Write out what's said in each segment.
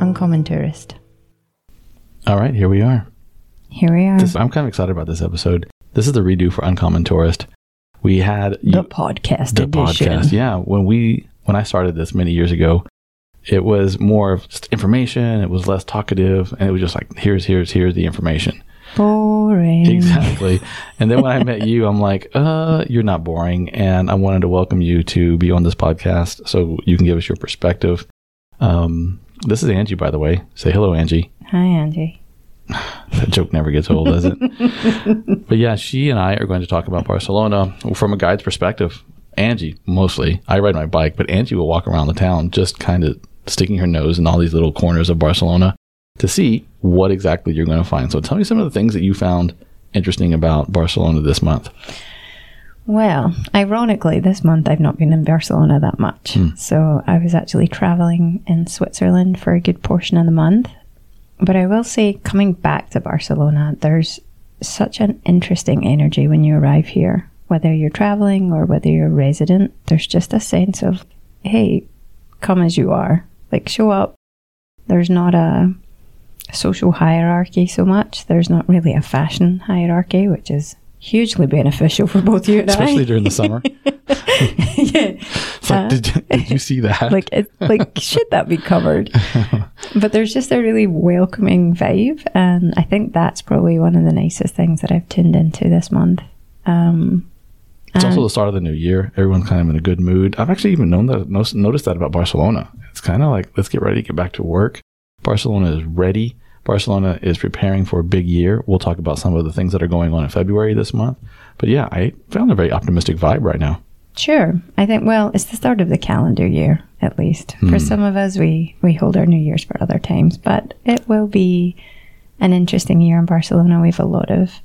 Uncommon Tourist. All right, here we are. Here we are. This, I'm kind of excited about this episode. This is the redo for Uncommon Tourist. We had the podcast the edition. podcast. Yeah, when we when I started this many years ago, it was more of just information. It was less talkative, and it was just like here's here's here's the information. Boring. Exactly. and then when I met you, I'm like, uh, you're not boring, and I wanted to welcome you to be on this podcast so you can give us your perspective. Um, this is Angie, by the way. Say hello, Angie. Hi, Angie. That joke never gets old, does it? but yeah, she and I are going to talk about Barcelona from a guide's perspective. Angie, mostly. I ride my bike, but Angie will walk around the town just kind of sticking her nose in all these little corners of Barcelona to see what exactly you're going to find. So tell me some of the things that you found interesting about Barcelona this month. Well, ironically, this month I've not been in Barcelona that much. Hmm. So I was actually traveling in Switzerland for a good portion of the month. But I will say, coming back to Barcelona, there's such an interesting energy when you arrive here. Whether you're traveling or whether you're a resident, there's just a sense of, hey, come as you are. Like, show up. There's not a social hierarchy so much. There's not really a fashion hierarchy, which is hugely beneficial for both you and Especially I. during the summer. yeah. Like, did, did you see that? Like, it, like, should that be covered? but there's just a really welcoming vibe, and I think that's probably one of the nicest things that I've tuned into this month. Um, It's also the start of the new year. Everyone's kind of in a good mood. I've actually even known that, noticed that about Barcelona. It's kind of like, let's get ready to get back to work. Barcelona is ready. Barcelona is preparing for a big year. We'll talk about some of the things that are going on in February this month. But yeah, I found a very optimistic vibe right now. Sure. I think, well, it's the start of the calendar year, at least. Hmm. For some of us, we, we hold our New Year's for other times, but it will be an interesting year in Barcelona. We have a lot of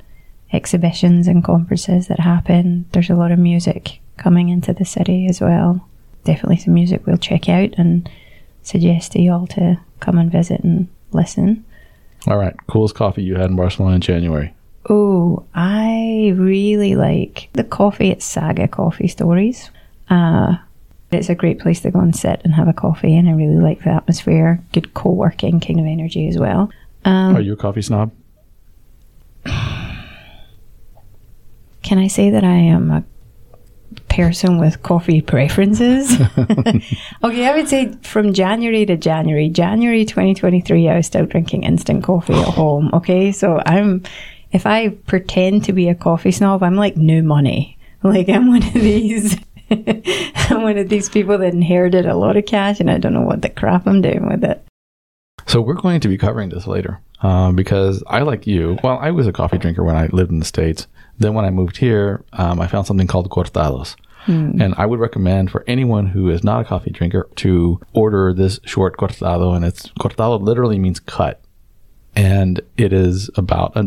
exhibitions and conferences that happen. There's a lot of music coming into the city as well. Definitely some music we'll check out and suggest to you all to come and visit and listen. All right. Coolest coffee you had in Barcelona in January. Oh, I really like the coffee at Saga Coffee Stories. Uh, it's a great place to go and sit and have a coffee, and I really like the atmosphere. Good co working kind of energy as well. Um, Are you a coffee snob? Can I say that I am a person with coffee preferences? okay, I would say from January to January, January 2023, I was still drinking instant coffee at home. Okay, so I'm, if I pretend to be a coffee snob, I'm like new money. Like I'm one of these. I'm one of these people that inherited a lot of cash and I don't know what the crap I'm doing with it. So we're going to be covering this later um, because I, like you, well, I was a coffee drinker when I lived in the States. Then when I moved here, um, I found something called cortados. Hmm. And I would recommend for anyone who is not a coffee drinker to order this short cortado. And it's cortado literally means cut. And it is about a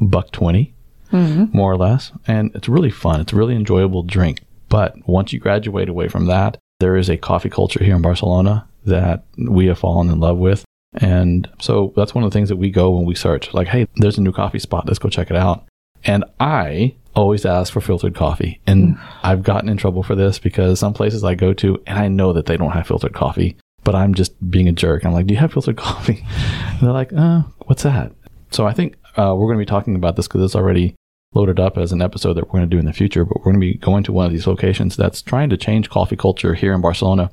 buck 20 hmm. more or less. And it's really fun. It's a really enjoyable drink. But once you graduate away from that, there is a coffee culture here in Barcelona that we have fallen in love with. And so that's one of the things that we go when we search, like, hey, there's a new coffee spot. Let's go check it out. And I always ask for filtered coffee. And I've gotten in trouble for this because some places I go to and I know that they don't have filtered coffee, but I'm just being a jerk. I'm like, do you have filtered coffee? And they're like, uh, what's that? So I think uh, we're going to be talking about this because it's already loaded up as an episode that we're going to do in the future, but we're going to be going to one of these locations that's trying to change coffee culture here in Barcelona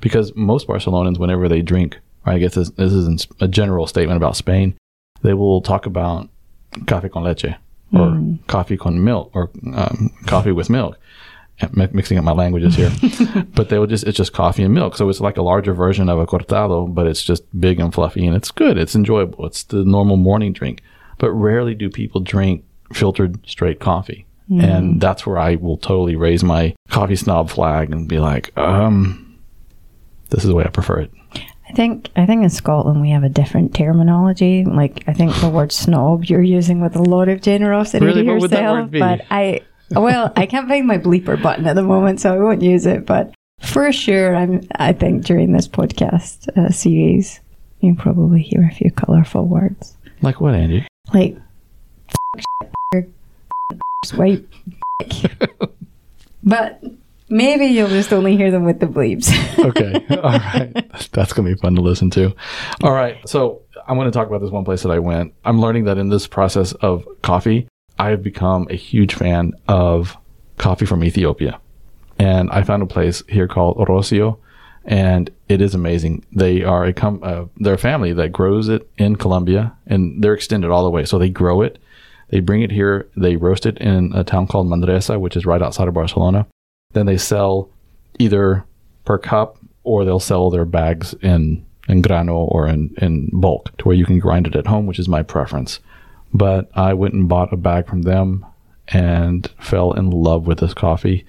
because most Barcelonans, whenever they drink, I guess this, this is a general statement about Spain, they will talk about café con leche or coffee con milk or um, coffee with milk. I'm mixing up my languages here, but they will just, it's just coffee and milk. So it's like a larger version of a cortado, but it's just big and fluffy and it's good. It's enjoyable. It's the normal morning drink, but rarely do people drink filtered straight coffee. And that's where I will totally raise my coffee snob flag and be like, um, this is the way I prefer it. I think I think in Scotland we have a different terminology. Like I think the word snob you're using with a lot of generosity Really? to What would that yourself. But I well, I can't find my bleeper button at the moment, so I won't use it. But for sure, I'm. I think during this podcast uh, series, you'll probably hear a few colorful words Like what, Angie? like swipe. but Maybe you'll just only hear them with the bleeps. okay. All right. That's going to be fun to listen to. All right. So I'm going to talk about this one place that I went. I'm learning that in this process of coffee, I have become a huge fan of coffee from Ethiopia. And I found a place here called Osorio, and it is amazing. They are a com- uh, they're a family that grows it in Colombia, and they're extended all the way. So they grow it, they bring it here, they roast it in a town called Manresa, which is right outside of Barcelona. Then they sell either per cup or they'll sell their bags in in grano or in, in bulk to where you can grind it at home, which is my preference. But I went and bought a bag from them and fell in love with this coffee.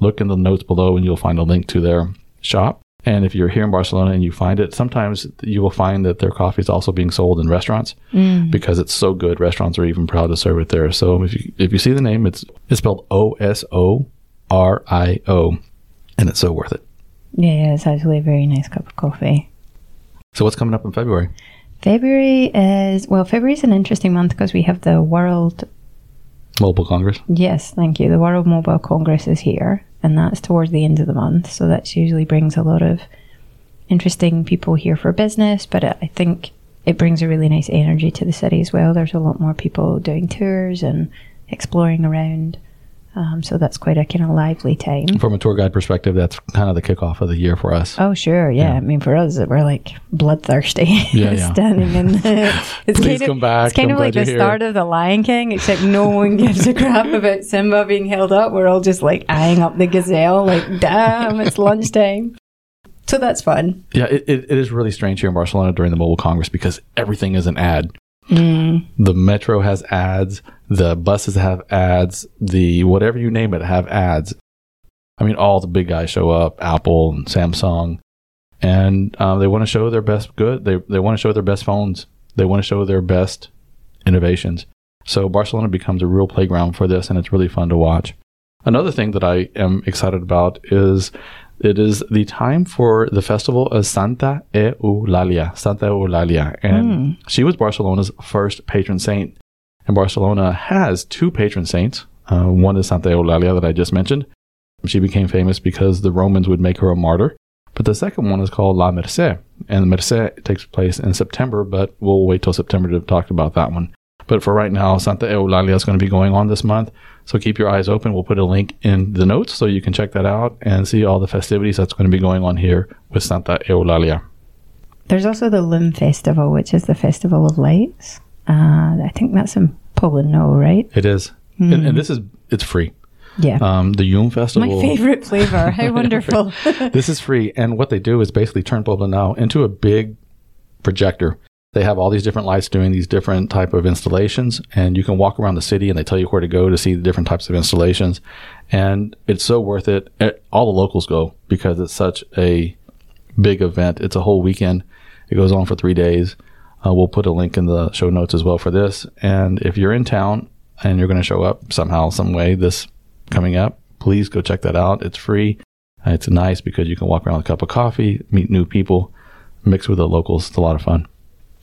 Look in the notes below and you'll find a link to their shop. And if you're here in Barcelona and you find it, sometimes you will find that their coffee is also being sold in restaurants mm. because it's so good. Restaurants are even proud to serve it there. So if you if you see the name, it's it's spelled O S O R I O, and it's so worth it. yeah, yeah, it's actually a very nice cup of coffee. So what's coming up in February? February is, well, February is an interesting month because we have the World, Mobile Congress. yes, thank you, the World Mobile Congress is here, and that's towards the end of the month. So that usually brings a lot of interesting people here for business, but I think it brings a really nice energy to the city as well. There's a lot more people doing tours and exploring around. Um, so that's quite a kind of lively time. From a tour guide perspective, that's kind of the kickoff of the year for us. Oh, sure. Yeah. I mean, for us, we're like bloodthirsty. Yeah, yeah. Standing in the. It's Please kind of, back. It's kind I'm of like the here. start of The Lion King, except no one gives a crap about Simba being held up. We're all just like eyeing up the gazelle, like, damn, it's lunchtime. So that's fun. Yeah, it, it, it is really strange here in Barcelona during the Mobile Congress because everything is an ad. The metro has ads, the buses have ads, the whatever you name it have ads. I mean, all the big guys show up, Apple and Samsung, and um, they want to show their best good. They they want to show their best phones. They want to show their best innovations. So Barcelona becomes a real playground for this, and it's really fun to watch. Another thing that I am excited about is it is the time for the festival of Santa Eulalia. Santa Eulalia. And she was Barcelona's first patron saint. And Barcelona has two patron saints. Uh, one is Santa Eulalia that I just mentioned. She became famous because the Romans would make her a martyr. But the second one is called La Merced. And the Merced takes place in September, but we'll wait till September to talk about that one. But for right now, Santa Eulalia is going to be going on this month. So keep your eyes open. We'll put a link in the notes so you can check that out and see all the festivities that's going to be going on here with Santa Eulalia. There's also the Llum Festival, which is the Festival of Lights. Uh, I think that's in Poblenou, right? It is. And, and this is, it's free. Yeah. Um, the Yum Festival. My favorite flavor. How wonderful. this is free. And what they do is basically turn Poblenou into a big projector. They have all these different lights doing these different type of installations, and you can walk around the city and they tell you where to go to see the different types of installations. And it's so worth it. Eh, All the locals go because it's such a big event. It's a whole weekend. It goes on for three days. Uh, we'll put a link in the show notes as well for this. And if you're in town and you're going to show up somehow, some way this coming up, please go check that out. It's free. It's nice because you can walk around with a cup of coffee, meet new people, mix with the locals. It's a lot of fun.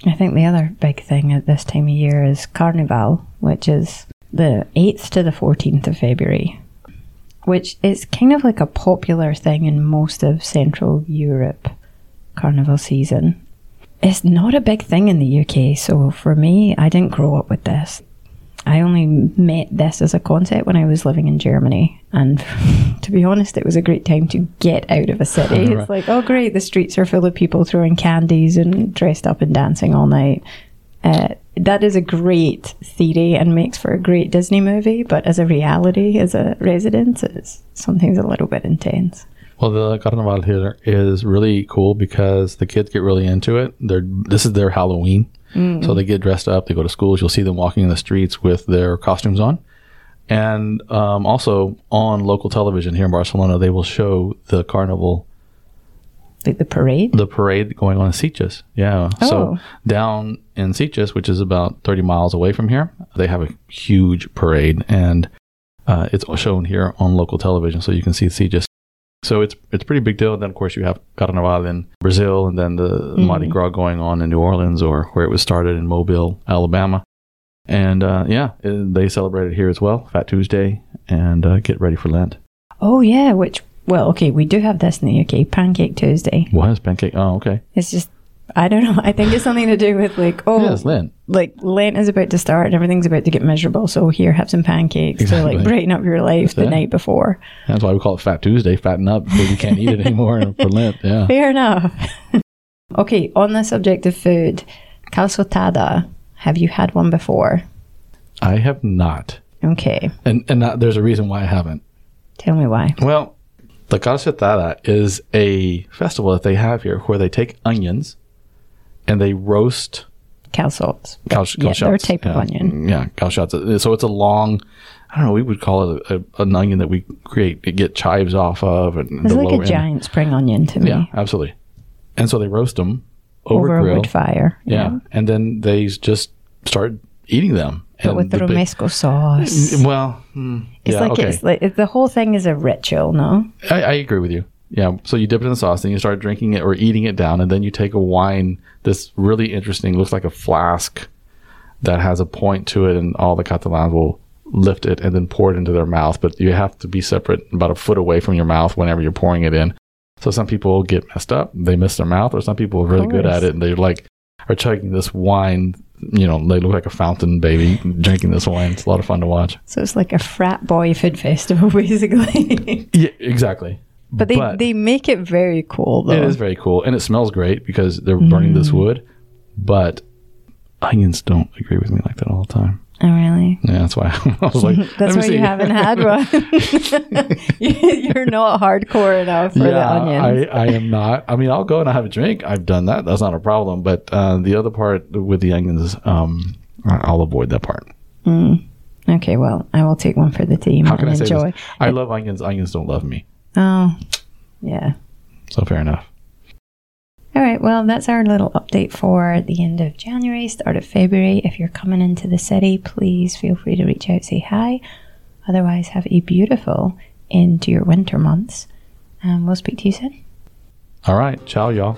I think the other big thing at this time of year is Carnival, which is the 8th to the 14th of February, which is kind of like a popular thing in most of Central Europe, Carnival season. It's not a big thing in the UK, so for me, I didn't grow up with this. I only met this as a concept when I was living in Germany. And to be honest, it was a great time to get out of a city. Right. It's like, oh, great, the streets are full of people throwing candies and dressed up and dancing all night. Uh, that is a great theory and makes for a great Disney movie, but as a reality, as a resident, it's something's a little bit intense. Well, the Carnival here is really cool because the kids get really into it. They're this is their Halloween, so they get dressed up. They go to schools. You'll see them walking in the streets with their costumes on, and um, also on local television here in Barcelona, they will show the carnival, Like the parade. the parade going on in Sitges. Yeah, Oh. so down in Sitges, which is about thirty miles away from here, they have a huge parade, and uh, it's shown here on local television, so you can see Sitges. So it's it's a pretty big deal. And then of course you have Carnaval in Brazil, and then the Mardi Gras going on in New Orleans, or where it was started in Mobile, Alabama. And uh, yeah, it- they celebrate it here as well, Fat Tuesday, and uh, get ready for Lent. Oh yeah, which well, okay, we do have this in the UK, Pancake Tuesday. What is pancake? Oh, okay. It's just, I don't know. I think it's something to do with like, oh, Yeah, it's Lent. like Lent is about to start and everything's about to get miserable. So here, have some pancakes to like brighten up your life the it. night before. That's why we call it Fat Tuesday. Fatten up because you can't eat it anymore for Lent. Yeah. Fair enough. okay, on the subject of food, calçotada. Have you had one before? I have not, Okay, and and that, there's a reason why I haven't. tell me why. Well, the calçotada is a festival that they have here where they take onions and they roast Calçots. cal- Yeah, they're a calçots. type of Yeah. onion. Yeah, calçots. So it's a long. I don't know. We would call it a, a, an onion that we create to get chives off of, and It's the like a end. giant spring onion to me. Yeah, absolutely. And so they roast them over, Over a grill. wood fire. Yeah. and then they just start eating them. But with the, big- romesco sauce. Well, mm, It's yeah, like okay. it's like the whole thing is a ritual, no? I, I agree with you. Yeah. So you dip it in the sauce, then you start drinking it or eating it down, and then you take a wine that's really interesting, looks like a flask that has a point to it, and all the Catalans will lift it and then pour it into their mouth. But you have to be separate, about a foot away from your mouth whenever you're pouring it in. So some people get messed up, they miss their mouth, or some people are really good at it, and they're like are chugging this wine. You know, they look like a fountain baby drinking this wine. It's a lot of fun to watch. So it's like a frat boy food festival, basically. Yeah, exactly. But they they make it very cool though. It is very cool, and it smells great because they're burning this Mm. wood. But onions don't agree with me like that all the time. Oh, really? Yeah, that's why I was like, That's why you haven't had one. You're not hardcore enough for the yeah, onions. I, I am not. I mean, I'll go and I'll have a drink. I've done that. That's not a problem. But uh, the other part with the onions, um, I'll avoid that part. okay, well, I will take one for the team How can and I say enjoy. this? I love onions. Onions don't love me. Oh, yeah. So fair enough. All right, well, that's our little update for the end of January, start of February. If you're coming into the city, please feel free to reach out, say hi. Otherwise, have a beautiful end to your winter months. And we'll speak to you soon. All right. Ciao, y'all.